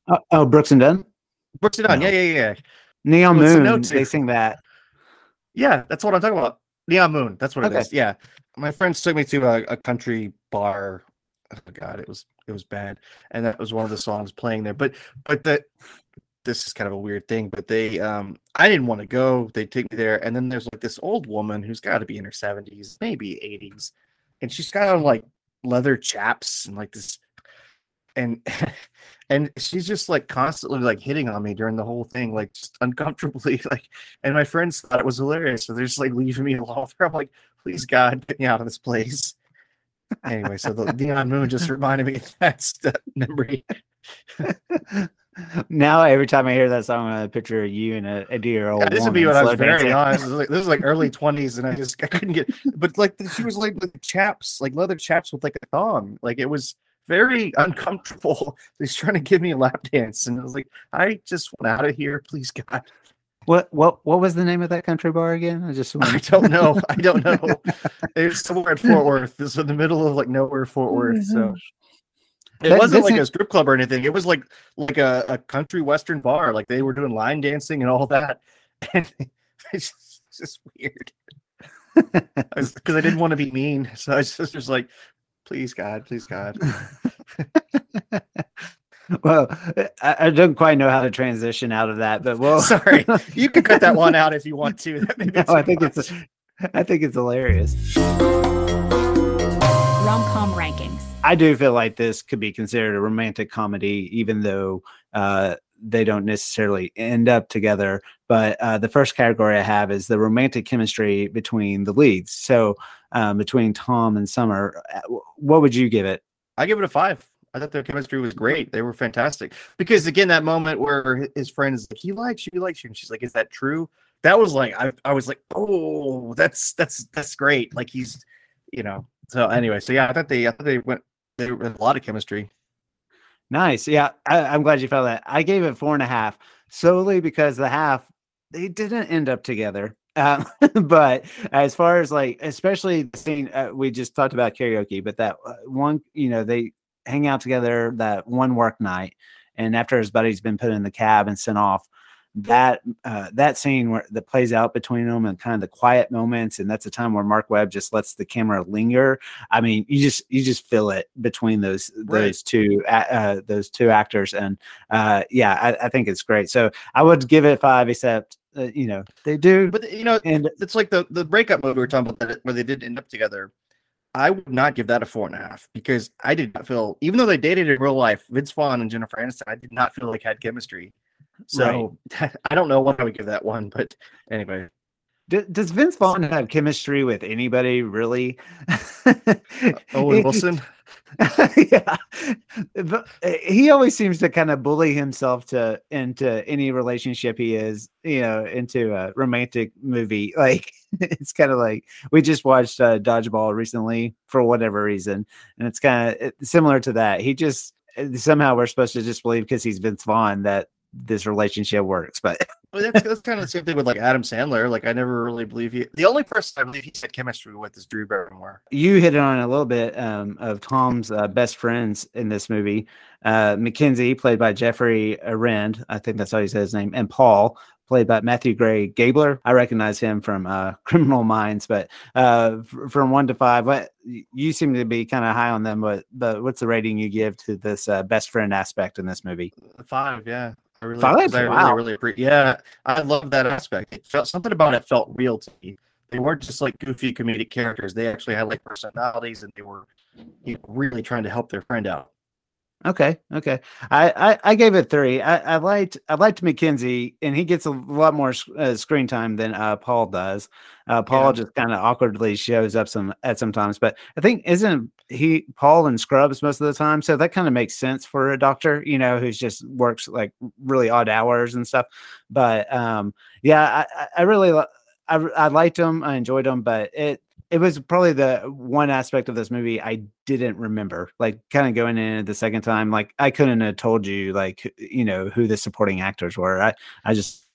Oh, oh, Brooks and Dunn, Brooks and Dunn. No. Yeah, yeah, yeah. Neon the Moon. note They sing that. Yeah, that's what I'm talking about. Neon Moon. That's what it Okay. is. Yeah. My friends took me to a, a country bar. Oh god, it was it was bad. And that was one of the songs playing there. But but the this is kind of a weird thing, but they um I didn't want to go. They take me there, and then there's like this old woman who's gotta be in her 70s, maybe 80s, and she's got on like leather chaps and like this and and she's just like constantly like hitting on me during the whole thing, like just uncomfortably, like. And my friends thought it was hilarious, so they're just like leaving me alone. I'm like, please God, get me out of this place. Anyway, so the neon moon just reminded me that's the memory. Now every time I hear that song, I picture you and a, a dear old Yeah, this would be when I was very dancing. honest. This was, like, this was like early twenties, and I just I couldn't get. But like she was like with chaps, like leather chaps with like a thong. Like it was very uncomfortable. He's trying to give me a lap dance, and I was like, I just want out of here, please God. What what what was the name of that country bar again? I just I don't know. I don't know. It's somewhere at Fort Worth. This is in the middle of like nowhere, Fort Worth. So oh it That- wasn't like a strip club or anything. It was like like a, a country western bar. Like they were doing line dancing and all that. And it's just, it's just weird. Because I didn't want to be mean. So I was just, just like, please God, please God. well, I, I don't quite know how to transition out of that, but well, Sorry. You can cut that one out if you want to. That may No, I think much. it's I think it's hilarious. Rom-com rankings. I do feel like this could be considered a romantic comedy, even though uh, they don't necessarily end up together. But uh, the first category I have is the romantic chemistry between the leads. So um, between Tom and Summer, uh, what would you give it? I give it a five. I thought their chemistry was great. They were fantastic. Because again, that moment where his friend is like, he likes you, he likes you, and she's like, is that true? That was like, I, I was like, oh, that's that's that's great. Like he's, you know. So anyway, so yeah, I thought they, I thought they went, they were a lot of chemistry. Nice. Yeah, I, I'm glad you felt that. I gave it four and a half solely because the half they didn't end up together. Uh, but as far as like, especially the scene uh, we just talked about karaoke, but that uh, one, you know, they hang out together that one work night, and after his buddy's been put in the cab and sent off, that uh, that scene where that plays out between them and kind of the quiet moments, and that's a time where Marc Webb just lets the camera linger. I mean, you just you just feel it between those Right. those two uh, those two actors, and uh, yeah, I, I think it's great. So I would give it five, except uh, you know they do, But you know, and it's like the the breakup movie we were talking about where they did end up together. I would not give that a four and a half because I did not feel, even though they dated in real life, Vince Vaughn and Jennifer Aniston, I did not feel like had chemistry. So I don't know what I would give that one, but anyway, D- does Vince Vaughn have chemistry with anybody really? Owen He- Wilson. yeah, but uh, he always seems to kind of bully himself to into any relationship he is, you know, into a romantic movie. Like it's kind of like we just watched uh, Dodgeball recently for whatever reason, and it's kind of similar to that. He just uh, somehow we're supposed to just believe because he's Vince Vaughn that this relationship works, but Well, that's, that's kind of the same thing with like Adam Sandler. Like I never really believe he. The only person I believe he had chemistry with is Drew Barrymore. you hit on a little bit um, of Tom's uh, best friends in this movie. Uh, Mackenzie, played by Geoffrey Arend, I think that's how you say his name, and Paul, played by Matthew Gray Gubler. I recognize him from uh, Criminal Minds, but uh, from one to five, what you seem to be kind of high on them. But but what's the rating you give to this uh, best friend aspect in this movie? Five, yeah. I really, Five? I Wow. really, really. Yeah, I love that aspect. It felt something about it felt real to me. they weren't just like goofy comedic characters. They actually had like personalities, and they were you know, really trying to help their friend out. Okay, okay. I, I, I gave it three. I, I liked I liked McKenzie, and he gets a lot more uh, screen time than uh, Paul does. Uh, Paul Yeah. just kind of awkwardly shows up some at sometimes, but I think isn't he Paul and Scrubs most of the time? So that kind of makes sense for a doctor, you know, who's just works like really odd hours and stuff. But um, yeah, I, I- really I, I liked him. I enjoyed him, but it it was probably the one aspect of this movie I didn't remember. Like kind of going in the second time, like I couldn't have told you like you know who the supporting actors were. I I just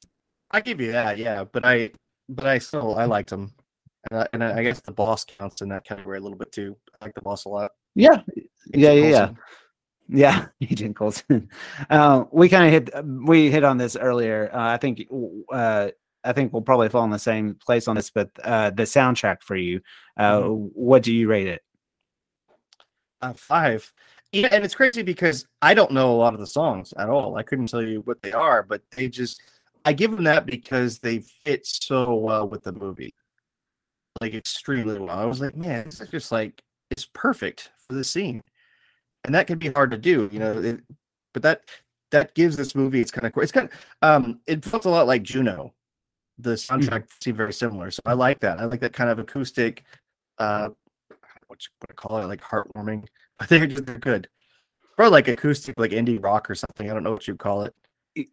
I give you that, yeah, but I but I still I liked him, and I, and I guess the boss counts in that category a little bit too. I like the boss a lot. yeah yeah Agent yeah yeah Coulson. yeah Agent Coulson. uh, we kind of hit we hit on this earlier. Uh, I think uh, I think we'll probably fall in the same place on this, but uh, the soundtrack for you, uh, what do you rate it? Uh, five. Yeah, and it's crazy because I don't know a lot of the songs at all. I couldn't tell you what they are, but they just I give them that because they fit so well with the movie, like extremely well. I was like, man, this is just like it's perfect for the scene, and that can be hard to do, you know. It, but that that gives this movie it's kind of it's kind of um it felt a lot like Juno. The soundtrack seemed very similar, so I like that. I like that kind of acoustic, uh, what you what I call it, like heartwarming. But they're just they're good. Or like acoustic, like indie rock or something. I don't know what you'd call it.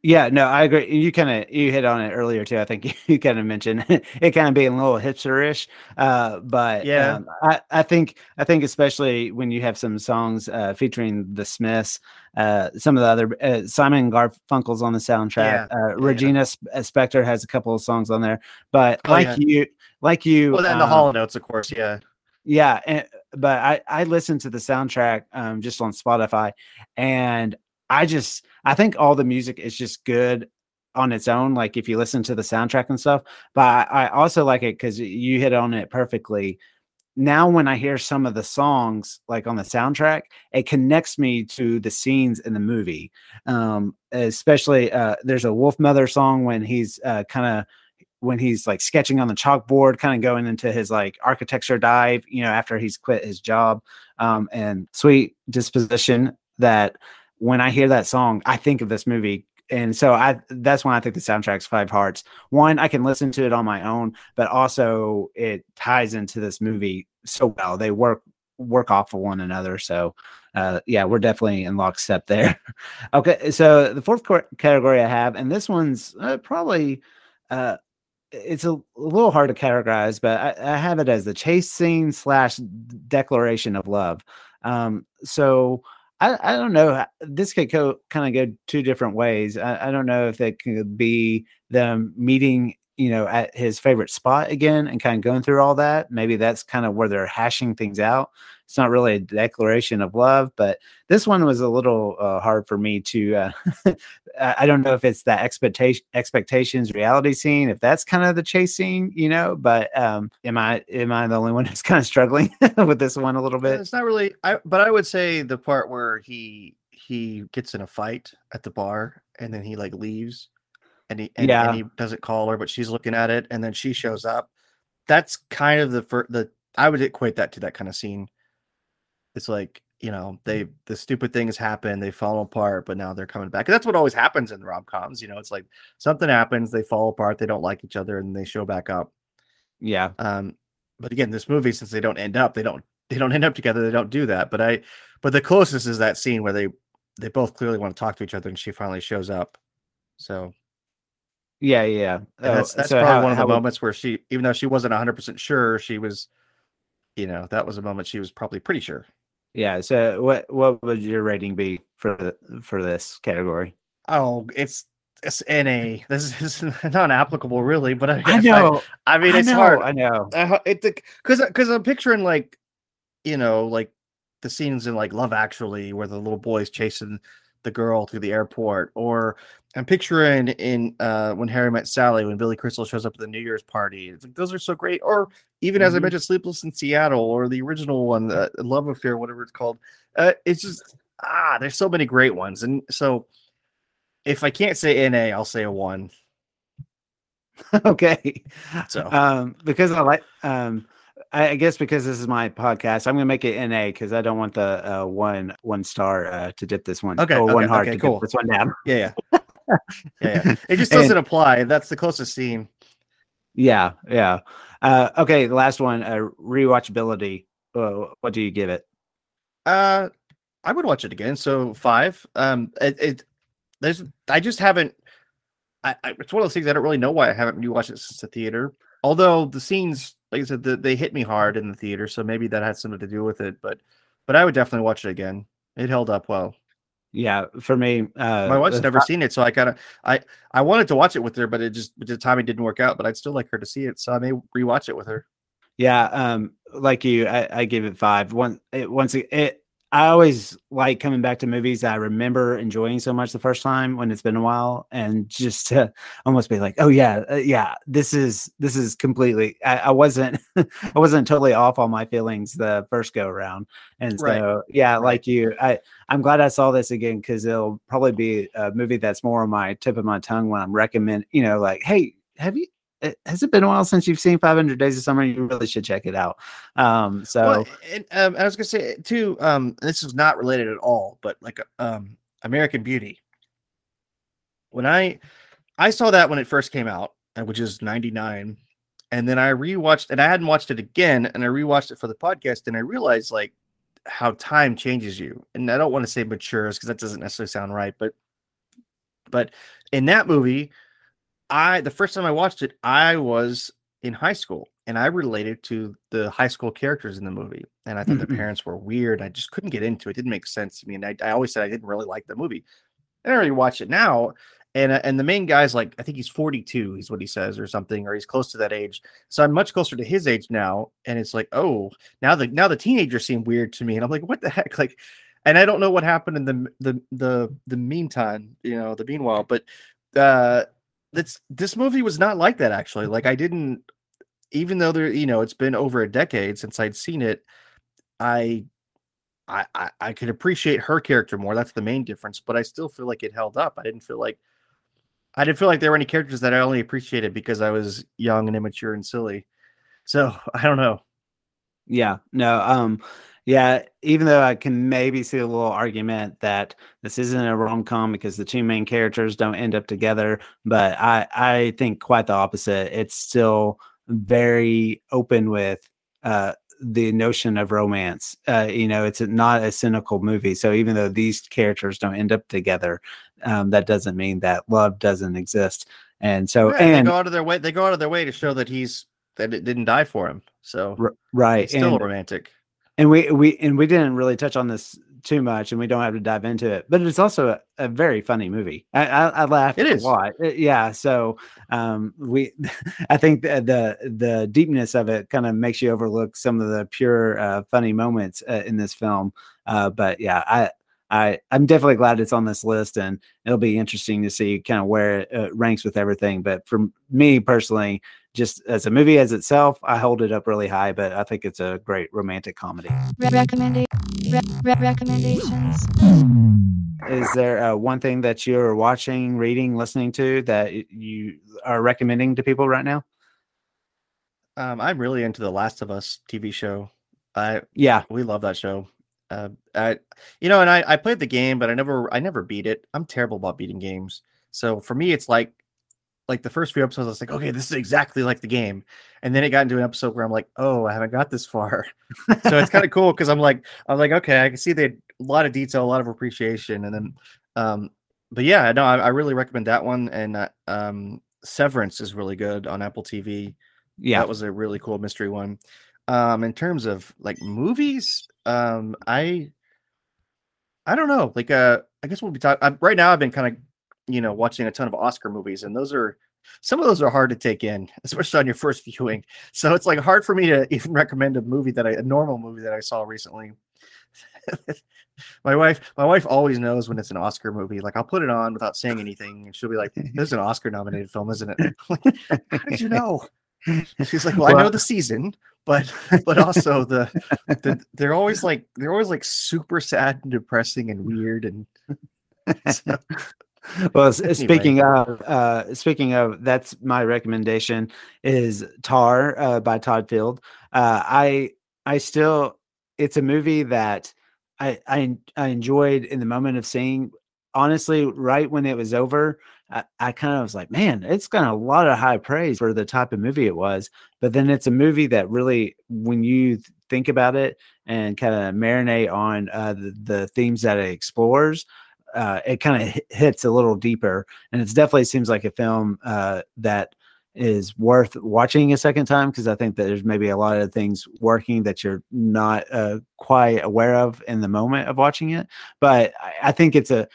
Yeah, no, I agree. You kind of you hit on it earlier too. I think you kind of mentioned it kind of being a little hipsterish, uh, but Yeah. um, I I think I think especially when you have some songs uh, featuring the Smiths, uh, some of the other uh, Simon Garfunkel's on the soundtrack. Yeah, Uh. Regina Sp- uh, Spector has a couple of songs on there, but Oh, like yeah. you, like you, Well, then the um, Hall & Oates, of course. Yeah, yeah, and, but I I listened to the soundtrack um just on Spotify, and I just I think all the music is just good on its own. Like if you listen to the soundtrack and stuff, but I, I also like it because you hit on it perfectly. Now when I hear some of the songs like on the soundtrack, it connects me to the scenes in the movie. Um, especially uh, there's a Wolfmother song when he's uh, kind of when he's like sketching on the chalkboard, kind of going into his like architecture dive, you know, after he's quit his job. Um, and sweet disposition that when I hear that song, I think of this movie. And so I that's when I think the soundtrack's five hearts. One, I can listen to it on my own, but also it ties into this movie so well. They work work off of one another. So uh yeah, we're definitely in lockstep there. okay, so the fourth category I have, and this one's uh, probably uh it's a, a little hard to categorize, but I, I have it as the chase scene slash declaration of love. Um, so I, I don't know. Uh, this could go kind of go two different ways. I, I don't know if it could be them meeting, you know, at his favorite spot again and kind of going through all that. Maybe that's kind of where they're hashing things out. It's not really a declaration of love, but this one was a little uh, hard for me to. Uh, I don't know if it's that expectation, expectations, reality scene, if that's kind of the chase scene, you know. But um, am I am I the only one who's kind of struggling with this one a little bit? it's not really. I but I would say the part where he he gets in a fight at the bar and then he like leaves, and he and, Yeah. and he doesn't call her, but she's looking at it, and then she shows up. That's kind of the first. The I would equate that to that kind of scene. It's like you know they the stupid things happen, they fall apart, but now they're coming back. And that's what always happens in rom coms. You know, it's like something happens, they fall apart, they don't like each other, and they show back up. Yeah, Um, but again, this movie, since they don't end up, they don't they don't end up together. They don't do that. But I, but the closest is that scene where they they both clearly want to talk to each other, and she finally shows up. So yeah, yeah. and Oh, that's that's so probably how- one of the moments where she, even though she wasn't hundred percent sure, she was, you know, that was a moment she was probably pretty sure. Yeah. So what what would your rating be for the for this category? Oh, it's it's NA. This is not applicable, really. But I, I know. I, mean, I it's know. hard. I know. it because because I'm picturing like, you know, like the scenes in like Love Actually where the little boy's chasing the girl through the airport, or I'm picturing in uh when Harry met Sally when Billy Crystal shows up at the New Year's party. It's like those are so great. Or even as I Mhm. mentioned, Sleepless in Seattle or the original one, uh, Love Affair, whatever it's called. Uh, it's just ah, there's so many great ones, and so if I can't say NA, I'll say a one. okay. So Um, because I like um, I, I guess because this is my podcast, I'm gonna make it NA because I don't want the uh, one one star uh, to dip this one. Okay, or one okay, heart okay, to cool. dip this one down. yeah, yeah, yeah, yeah. It just doesn't apply. That's the closest scene. Yeah, yeah. Uh, okay, the last one, uh, rewatchability. Uh, what do you give it? Uh, I would watch it again. So five. Um, it, it there's I just haven't. I, I it's one of those things I don't really know why I haven't rewatched it since the theater. Although the scenes, like I said, the, they hit me hard in the theater, so maybe that had something to do with it. But but I would definitely watch it again. It held up well. Yeah, for me, uh, My wife's never fi- seen it, so I kind of I I wanted to watch it with her, but it just the timing didn't work out. But I'd still like her to see it, so I may rewatch it with her. Yeah, um, like you, I, I give it five. One, it, once it, it, I always like coming back to movies I remember enjoying so much the first time when it's been a while, and just to almost be like, oh yeah, uh, yeah, this is this is completely. I, I wasn't, I wasn't totally off on my feelings the first go around, and so Right. yeah, Right. like you, I I'm glad I saw this again because it'll probably be a movie that's more on my tip of my tongue when I'm recommend. You know, like, hey, have you? Uh, Has it been a while since you've seen 500 Days of Summer? You really should check it out. Um, so Well, and um, I was gonna say too. Um, this is not related at all, but like um, American Beauty. When I I saw that when it first came out, uh, which is '99, and then I rewatched, and I hadn't watched it again, and I rewatched it for the podcast, and I realized like how time changes you. And I don't want to say matures because that doesn't necessarily sound right, but but in that movie, I the first time I watched it, I was in high school and I related to the high school characters in the movie. And I thought the Mhm. parents were weird. I just couldn't get into it. It didn't make sense to me. And I, I always said I didn't really like the movie. And I already watch it now. And uh, and the main guy's like, I think he's 42, he's what he says, or something, or he's close to that age. So I'm much closer to his age now. And it's like, oh, now the now the teenagers seem weird to me. And I'm like, what the heck? Like, and I don't know what happened in the the the the meantime, you know, the meanwhile, but uh that's this movie was not like that actually. Like I didn't even though there, you know, it's been over a decade since I'd seen it, I I, I I could appreciate her character more. That's the main difference, but I still feel like it held up. I didn't feel like I didn't feel like there were any characters that I only appreciated because I was young and immature and silly. So I don't know. Yeah, no, um, yeah, even though I can maybe see a little argument that this isn't a rom com because the two main characters don't end up together, but I I think quite the opposite. It's still very open with uh the notion of romance. Uh, you know, it's not a cynical movie. So even though these characters don't end up together, um, that doesn't mean that love doesn't exist. And so, Right, and they go out of their way. They go out of their way to show that he's that it didn't die for him. So right, it's still and- romantic. And we we and we didn't really touch on this too much and we don't have to dive into it but it's also a, a very funny movie. I i, I laughed It a lot. Uh, yeah so um we i think the the, the deepness of it kind of makes you overlook some of the pure uh, funny moments uh, in this film. Uh but yeah i I, I'm definitely glad it's on this list, and it'll be interesting to see kind of where it uh, ranks with everything. But for me personally, just as a movie as itself, I hold it up really high. But I think it's a great romantic comedy. Recommenda- re- re- recommendations. Is there uh, one thing that you're watching, reading, listening to that you are recommending to people right now? Um, I'm really into the Last of Us TV show. I Yeah, we love that show. Uh, I, you know, and I I played the game, but I never I never beat it. I'm terrible about beating games. So for me, it's like like the first few episodes, I was like, okay, this is exactly like the game. And then it got into an episode where I'm like, oh, I haven't got this far. so it's kind of cool because I'm like, I'm like, okay, I can see they a lot of detail, a lot of appreciation, and then, um, but yeah, no, I, I really recommend that one. And uh, um, Severance is really good on Apple TV. yeah. That was a really cool mystery one. Um, in terms of like movies, um, I I don't know. Like uh I guess we'll be talking right now I've been kind of, you know, watching a ton of Oscar movies and those are some of those are hard to take in, especially on your first viewing. So it's like hard for me to even recommend a movie that I a normal movie that I saw recently. my wife my wife always knows when it's an Oscar movie. Like I'll put it on without saying anything and she'll be like, This is an Oscar nominated film, isn't it? Like, How did you know? She's like, Well, I know the season, but but also the, the they're always like they're always like super sad and depressing and weird and so, well, s- speaking of uh, speaking of, that's my recommendation is Tar uh, by Todd Field. Uh, I I still it's a movie that I, I I enjoyed in the moment of seeing. Honestly, right when it was over, I, I kind of was like, man, it's got a lot of high praise for the type of movie it was. But then it's a movie that really, when you think about it and kind of marinate on uh, the, the themes that it explores, uh, it kind of hits a little deeper. And it definitely seems like a film uh, that is worth watching a second time because I think that there's maybe a lot of things working that you're not uh, quite aware of in the moment of watching it. But I, I think it's a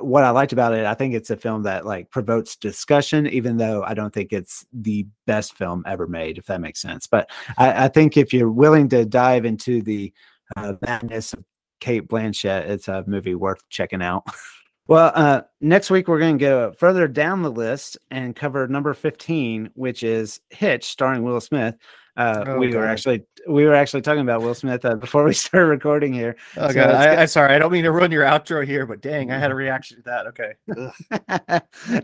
what I liked about it, I think it's a film that like provokes discussion, even though I don't think it's the best film ever made, if that makes sense. But I, I think if you're willing to dive into the uh, madness of Cate Blanchett, it's a movie worth checking out. well, uh, next week we're going to go further down the list and cover number 15, which is Hitch, starring Will Smith. Uh, Oh, we were actually we were actually talking about Will Smith uh, before we started recording here. Oh So god, I, am sorry, I don't mean to ruin your outro here, but dang, I had a reaction to that. Okay.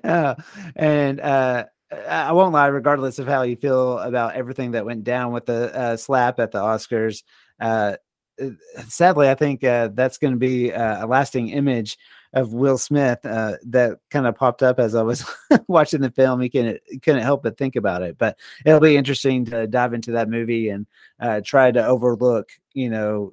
Uh, and uh, I won't lie, regardless of how you feel about everything that went down with the uh, slap at the Oscars, uh, uh, sadly, I think uh, that's going to be uh, a lasting image of Will Smith uh, that kind of popped up as I was watching the film. He couldn't, couldn't help but think about it. But it'll be interesting to dive into that movie and uh, try to overlook, you know,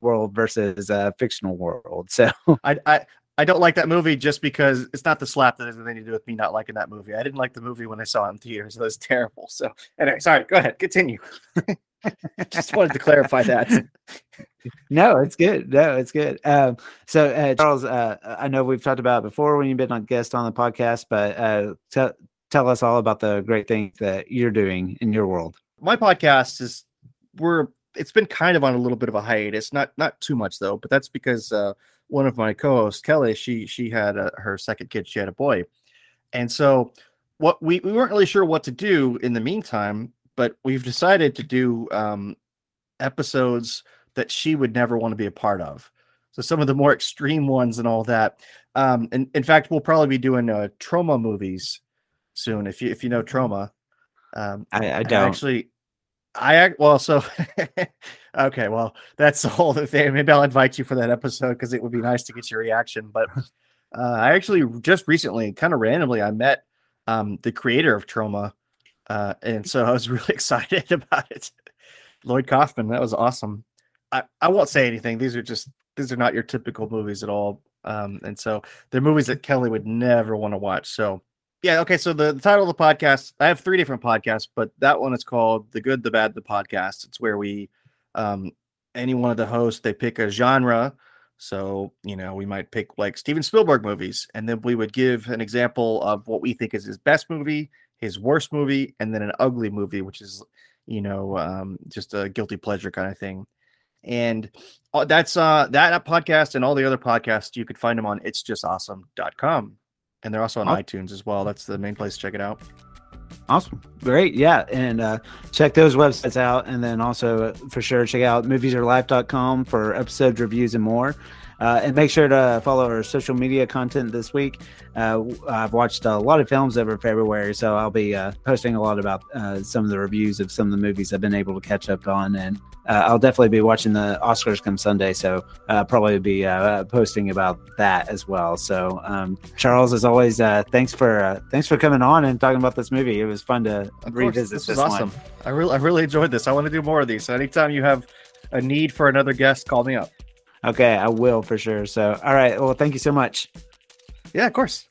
world versus uh, fictional world. So I, I I don't like that movie just because it's not the slap that has anything to do with me not liking that movie. I didn't like the movie when I saw it in theaters. It was terrible. So anyway, sorry. Go ahead. Continue. just wanted to clarify that. No, it's good. No, it's good. Um, so, uh, Charles, uh, I know we've talked about before when you've been a guest on the podcast, but uh, tell tell us all about the great things that you're doing in your world. My podcast is we're it's been kind of on a little bit of a hiatus. Not not too much though, but that's because uh, one of my co-hosts, Kelly, she she had uh her second kid. She had a boy, and so what we we weren't really sure what to do in the meantime, but we've decided to do um, episodes that she would never want to be a part of. So some of the more extreme ones and all that. Um, and in fact, we'll probably be doing uh, Troma movies soon. If you if you know Troma, um, I, I don't. actually. I well, so okay. Well, that's the whole thing. Maybe I'll invite you for that episode because it would be nice to get your reaction. But uh, I actually just recently, kind of randomly, I met um, the creator of Troma, uh, and so I was really excited about it. Lloyd Kaufman, that was awesome. I, I won't say anything. These are just these are not your typical movies at all. Um, and so they're movies that Kelly would never want to watch. So yeah, okay. So the, the title of the podcast, I have three different podcasts, but that one is called The Good, the Bad, the Podcast. It's where we um any one of the hosts they pick a genre. So, you know, we might pick like Steven Spielberg movies, and then we would give an example of what we think is his best movie, his worst movie, and then an ugly movie, which is, you know, um, just a guilty pleasure kind of thing and uh, that's uh that podcast and all the other podcasts you could find them on itsjustawesome.com and they're also on itunes as well that's the main place to check it out Awesome. Great. Yeah. And uh, check those websites out. And then also, uh, for sure, check out moviesarelife.com for episode reviews and more. Uh, and make sure to follow our social media content this week. Uh, I've watched a lot of films over February, so I'll be uh, posting a lot about uh, some of the reviews of some of the movies I've been able to catch up on. And uh, I'll definitely be watching the Oscars come Sunday, so uh, probably be uh, posting about that as well. So, um, Charles, as always, uh, thanks for uh, thanks for coming on and talking about this movie. It was fun to Of course, revisit this this, was awesome one. i really i really enjoyed this i want to do more of these so anytime you have a need for another guest call me up Okay, I will for sure. So, all right. Well, thank you so much. yeah of course